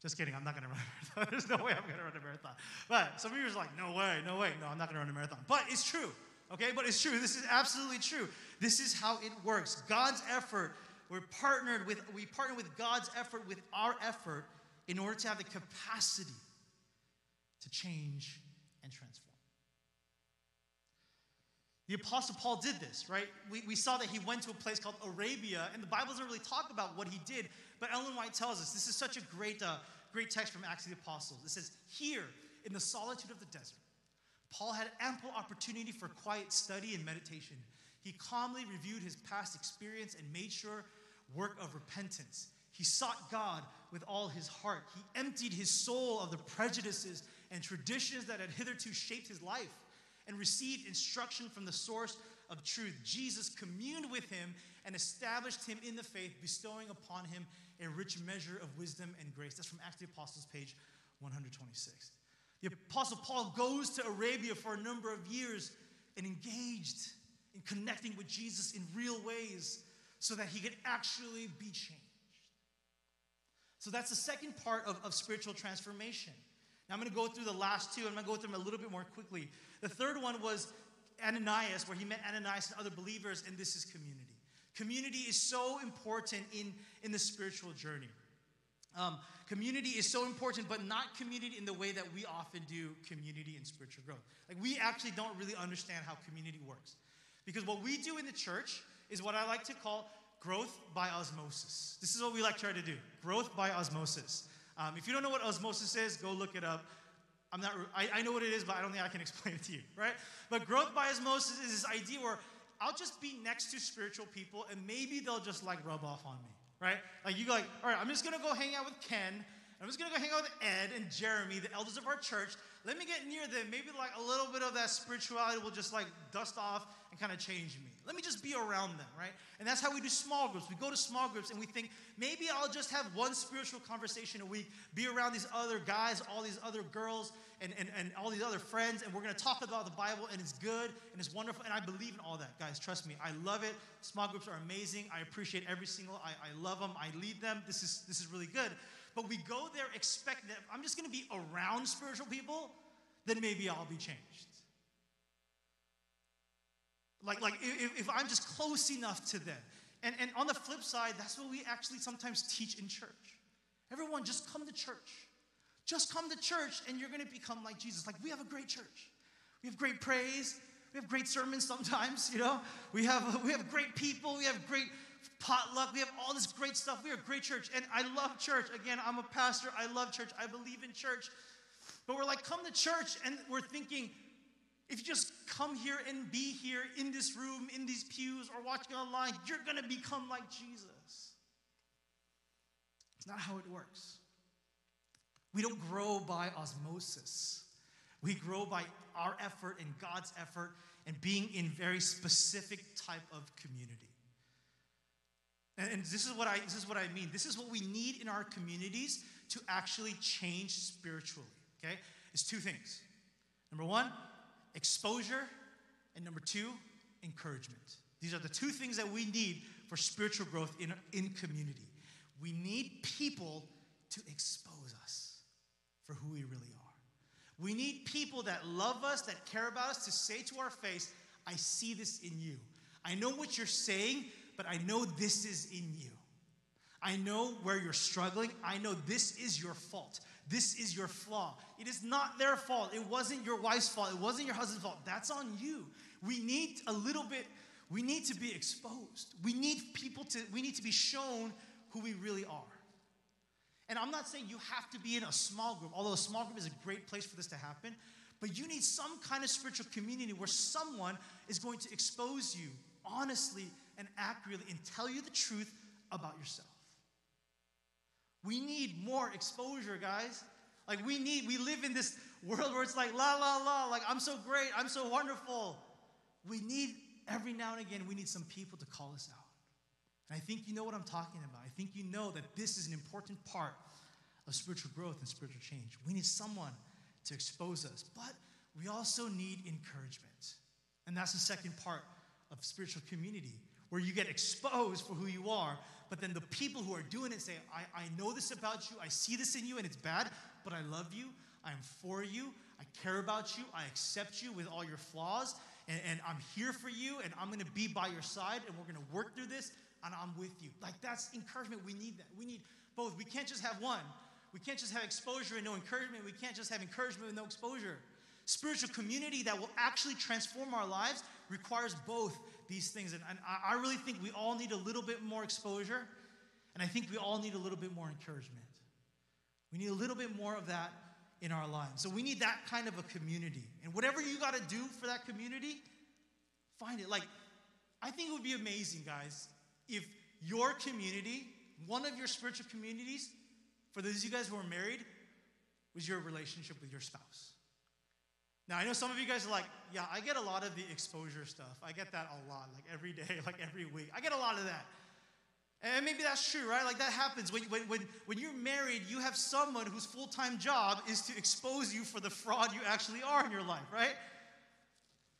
Just kidding, I'm not going to run a marathon. There's no way I'm going to run a marathon. But some of you are like, no way, no way. No, I'm not going to run a marathon. But it's true, okay? But it's true. This is absolutely true. This is how it works. God's effort, we're partnered with, we partner with God's effort with our effort in order to have the capacity to change and transform. The Apostle Paul did this, right? We, we saw that he went to a place called Arabia, and the Bible doesn't really talk about what he did, but Ellen White tells us this is such a great, uh, great text from Acts of the Apostles. It says, Here, in the solitude of the desert, Paul had ample opportunity for quiet study and meditation. He calmly reviewed his past experience and made sure work of repentance. He sought God with all his heart. He emptied his soul of the prejudices and traditions that had hitherto shaped his life and received instruction from the source of truth. Jesus communed with him and established him in the faith, bestowing upon him a rich measure of wisdom and grace. That's from Acts of the Apostles, page 126. The Apostle Paul goes to Arabia for a number of years and engaged in connecting with Jesus in real ways so that he could actually be changed. So that's the second part of, of spiritual transformation. Now I'm going to go through the last two. I'm going to go through them a little bit more quickly. The third one was Ananias, where he met Ananias and other believers, and this is community. Community is so important in, in the spiritual journey. Um, community is so important, but not community in the way that we often do community and spiritual growth. Like, we actually don't really understand how community works. Because what we do in the church is what I like to call growth by osmosis. This is what we like to try to do growth by osmosis. Um, if you don't know what osmosis is, go look it up. I'm not, I, I know what it is, but I don't think I can explain it to you, right? But growth by osmosis is this idea where I'll just be next to spiritual people and maybe they'll just like rub off on me, right? Like you go like, all right, I'm just gonna go hang out with Ken. I'm just gonna go hang out with Ed and Jeremy, the elders of our church. Let me get near them. Maybe like a little bit of that spirituality will just like dust off and kind of change me. Let me just be around them, right? And that's how we do small groups. We go to small groups and we think, maybe I'll just have one spiritual conversation a week, be around these other guys, all these other girls, and, and, and all these other friends, and we're gonna talk about the Bible, and it's good and it's wonderful. And I believe in all that, guys. Trust me, I love it. Small groups are amazing. I appreciate every single, I, I love them, I lead them. This is this is really good. But we go there expecting that I'm just gonna be around spiritual people, then maybe I'll be changed. Like, like if, if I'm just close enough to them. And, and on the flip side, that's what we actually sometimes teach in church. Everyone, just come to church. Just come to church and you're going to become like Jesus. Like, we have a great church. We have great praise. We have great sermons sometimes, you know. We have, we have great people. We have great potluck. We have all this great stuff. We are a great church. And I love church. Again, I'm a pastor. I love church. I believe in church. But we're like, come to church, and we're thinking, if you just come here and be here in this room, in these pews, or watching online, you're going to become like Jesus. It's not how it works. We don't grow by osmosis. We grow by our effort and God's effort and being in very specific type of community. And, and this is what I this is what I mean. This is what we need in our communities to actually change spiritually. Okay? It's two things. Number one, exposure, and number two, encouragement. These are the two things that we need for spiritual growth in, in community. We need people to expose us for who we really are. We need people that love us, that care about us, to say to our face, I see this in you. I know what you're saying, but I know this is in you. I know where you're struggling. I know this is your fault. This is your flaw. It is not their fault. It wasn't your wife's fault. It wasn't your husband's fault. That's on you. We need a little bit, we need to be exposed. We need people to, we need to be shown who we really are. And I'm not saying you have to be in a small group, although a small group is a great place for this to happen. But you need some kind of spiritual community where someone is going to expose you honestly and accurately and tell you the truth about yourself. We need more exposure, guys. Like we need, we live in this world where it's like la la la, like I'm so great, I'm so wonderful. We need every now and again, we need some people to call us out. And I think you know what I'm talking about. I think you know that this is an important part of spiritual growth and spiritual change. We need someone to expose us, but we also need encouragement. And that's the second part of spiritual community, where you get exposed for who you are, but then the people who are doing it say, I, I know this about you, I see this in you, and it's bad, but I love you, I'm for you, I care about you, I accept you with all your flaws, and, and I'm here for you, and I'm gonna be by your side, and we're gonna work through this, and I'm with you. Like that's encouragement. We need that. We need both. We can't just have one. We can't just have exposure and no encouragement. We can't just have encouragement with no exposure. Spiritual community that will actually transform our lives requires both these things. And, and I, I really think we all need a little bit more exposure, and I think we all need a little bit more encouragement. We need a little bit more of that in our lives. So we need that kind of a community. And whatever you got to do for that community, find it. Like, I think it would be amazing, guys, if your community, one of your spiritual communities, for those of you guys who are married, was your relationship with your spouse. Now, I know some of you guys are like, yeah, I get a lot of the exposure stuff. I get that a lot, like every day, like every week. I get a lot of that. And maybe that's true, right? Like that happens. When, when, when, when you're married, you have someone whose full time job is to expose you for the fraud you actually are in your life, right?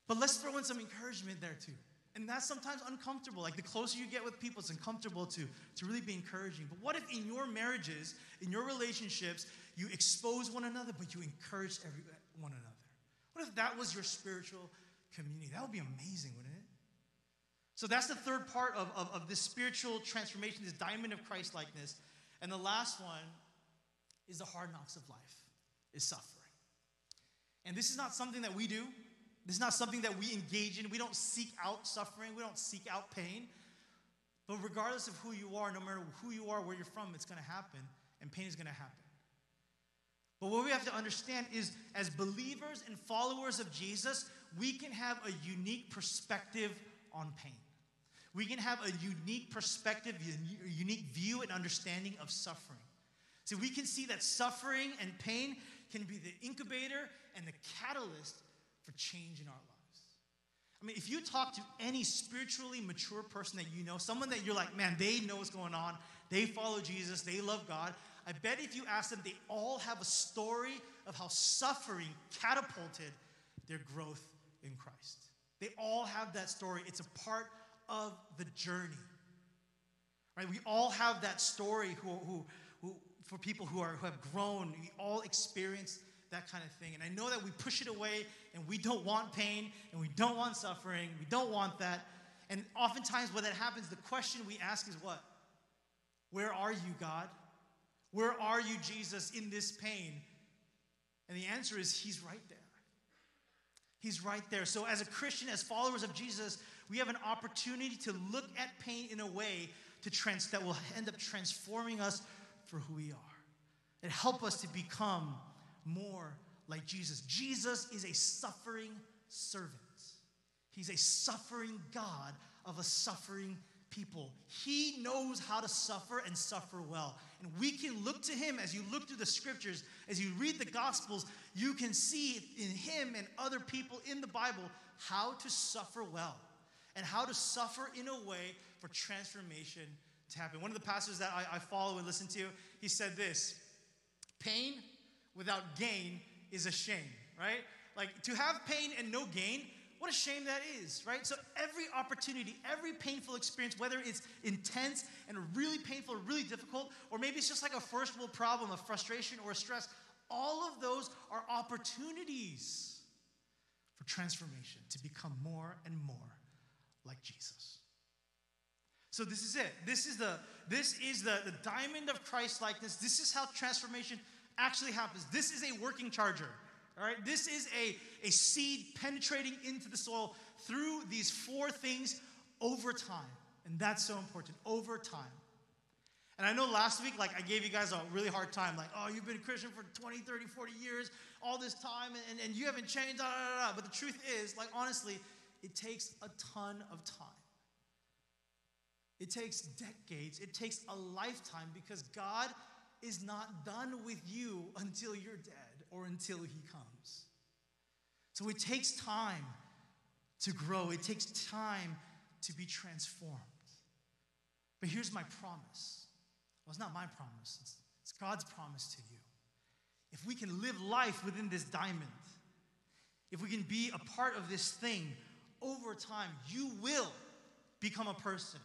But let's throw in some encouragement there too. And that's sometimes uncomfortable. Like the closer you get with people, it's uncomfortable to, to really be encouraging. But what if in your marriages, in your relationships, you expose one another, but you encourage every, one another? What if that was your spiritual community? That would be amazing, wouldn't it? So that's the third part of, of, of this spiritual transformation, this diamond of Christ likeness. And the last one is the hard knocks of life, is suffering. And this is not something that we do. This is not something that we engage in. We don't seek out suffering, we don't seek out pain. But regardless of who you are, no matter who you are, where you're from, it's going to happen, and pain is going to happen. But what we have to understand is, as believers and followers of Jesus, we can have a unique perspective on pain. We can have a unique perspective, a unique view and understanding of suffering. See, we can see that suffering and pain can be the incubator and the catalyst for change in our lives. I mean, if you talk to any spiritually mature person that you know, someone that you're like, man, they know what's going on, they follow Jesus, they love God, I bet if you ask them, they all have a story of how suffering catapulted their growth in Christ. They all have that story. It's a part of the journey. Right? We all have that story who, who, who for people who, are, who have grown. We all experience that kind of thing. And I know that we push it away and we don't want pain and we don't want suffering. We don't want that. And oftentimes, when that happens, the question we ask is what? Where are you, God? Where are you, Jesus, in this pain? And the answer is He's right there. He's right there. So, as a Christian, as followers of Jesus, we have an opportunity to look at pain in a way to trans- that will end up transforming us for who we are and help us to become more like Jesus. Jesus is a suffering servant, He's a suffering God of a suffering people. He knows how to suffer and suffer well. And we can look to him as you look through the scriptures, as you read the gospels, you can see in him and other people in the Bible how to suffer well and how to suffer in a way for transformation to happen. One of the pastors that I, I follow and listen to, he said this pain without gain is a shame, right? Like to have pain and no gain, what a shame that is, right? So every opportunity, every painful experience, whether it's intense and really painful, really difficult, or maybe it's just like a first world problem of frustration or stress, all of those are opportunities for transformation to become more and more like Jesus. So this is it. This is the this is the, the diamond of Christ likeness. This is how transformation actually happens. This is a working charger. All right, this is a, a seed penetrating into the soil through these four things over time. And that's so important over time. And I know last week, like, I gave you guys a really hard time. Like, oh, you've been a Christian for 20, 30, 40 years, all this time, and, and you haven't changed, da, da, da. But the truth is, like, honestly, it takes a ton of time. It takes decades, it takes a lifetime because God is not done with you until you're dead or until he comes. So it takes time to grow, it takes time to be transformed. But here's my promise. Well, it's not my promise, it's, it's God's promise to you. If we can live life within this diamond, if we can be a part of this thing over time, you will become a person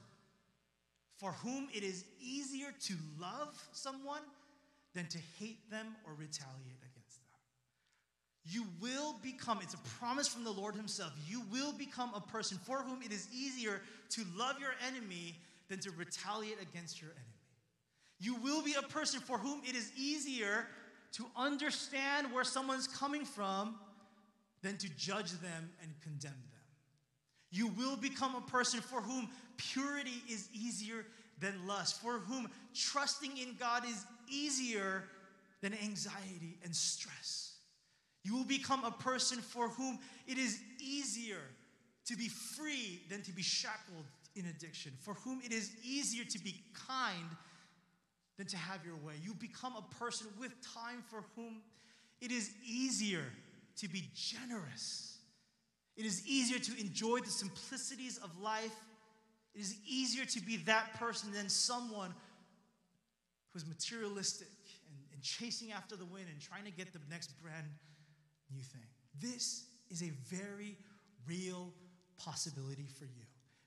for whom it is easier to love someone than to hate them or retaliate against. You will become, it's a promise from the Lord Himself, you will become a person for whom it is easier to love your enemy than to retaliate against your enemy. You will be a person for whom it is easier to understand where someone's coming from than to judge them and condemn them. You will become a person for whom purity is easier than lust, for whom trusting in God is easier than anxiety and stress. You will become a person for whom it is easier to be free than to be shackled in addiction, for whom it is easier to be kind than to have your way. You become a person with time for whom it is easier to be generous. It is easier to enjoy the simplicities of life. It is easier to be that person than someone who's materialistic and, and chasing after the wind and trying to get the next brand new thing. This is a very real possibility for you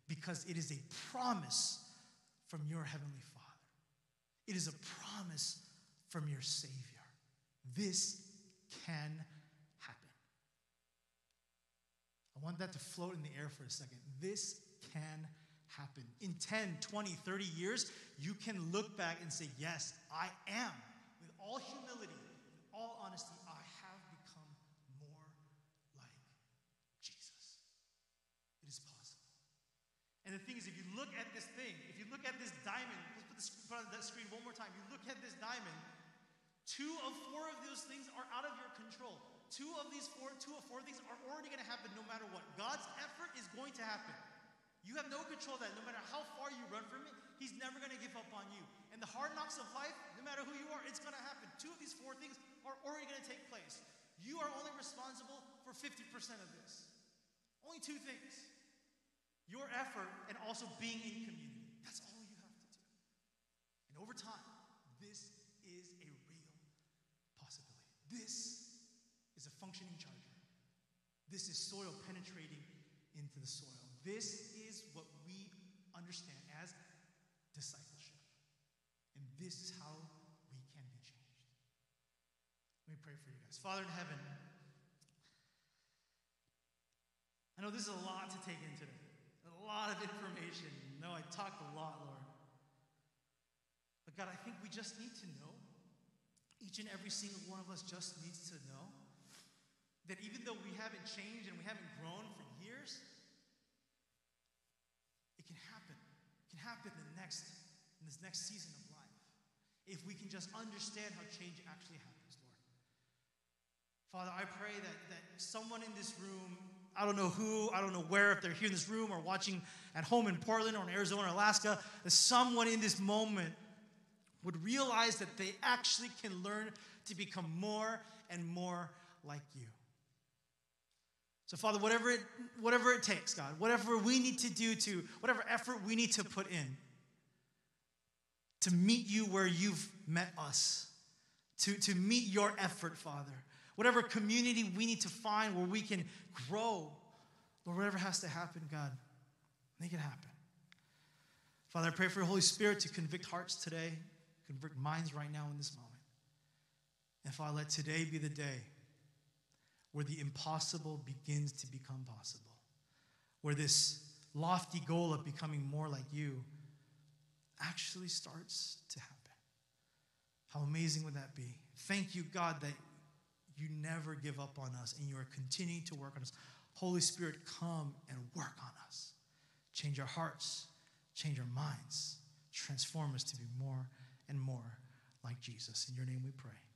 because it is a promise from your Heavenly Father. It is a promise from your Savior. This can happen. I want that to float in the air for a second. This can happen. In 10, 20, 30 years, you can look back and say, Yes, I am. With all humility, in all honesty, I have become more like Jesus. It is possible. And the thing is, if you look at this thing, if you look at this diamond, let's put on that screen one more time. You look at this diamond, two of four of those things are out of your control. Two of these four, two of four things are already going to happen no matter what. God's effort is going to happen. You have no control of that. No matter how far you run from it, He's never going to give up on you. And the hard knocks of life, no matter who you are, it's going to happen. Two of these four things are already going to take place. You are only responsible for 50% of this. Only two things your effort and also being in community. That's all you have to do. And over time, this is a real possibility. This is a functioning charger. This is soil penetrating into the soil. This is what we understand as discipleship. And this is how we can be changed. Let me pray for you guys. Father in heaven, I know this is a lot to take in today, lot of information. No, I talked a lot, Lord. But God, I think we just need to know, each and every single one of us just needs to know that even though we haven't changed and we haven't grown for years, it can happen. It can happen in the next, in this next season of life. If we can just understand how change actually happens, Lord. Father, I pray that, that someone in this room, I don't know who, I don't know where, if they're here in this room or watching at home in Portland or in Arizona or Alaska, that someone in this moment would realize that they actually can learn to become more and more like you. So, Father, whatever it, whatever it takes, God, whatever we need to do to, whatever effort we need to put in to meet you where you've met us, to, to meet your effort, Father, whatever community we need to find where we can grow, Lord, whatever has to happen, God, make it happen. Father, I pray for your Holy Spirit to convict hearts today convert minds right now in this moment. And Father, let today be the day where the impossible begins to become possible, where this lofty goal of becoming more like you actually starts to happen. How amazing would that be? Thank you, God, that you never give up on us and you are continuing to work on us. Holy Spirit, come and work on us. Change our hearts, change our minds, transform us to be more and more like Jesus. In your name we pray.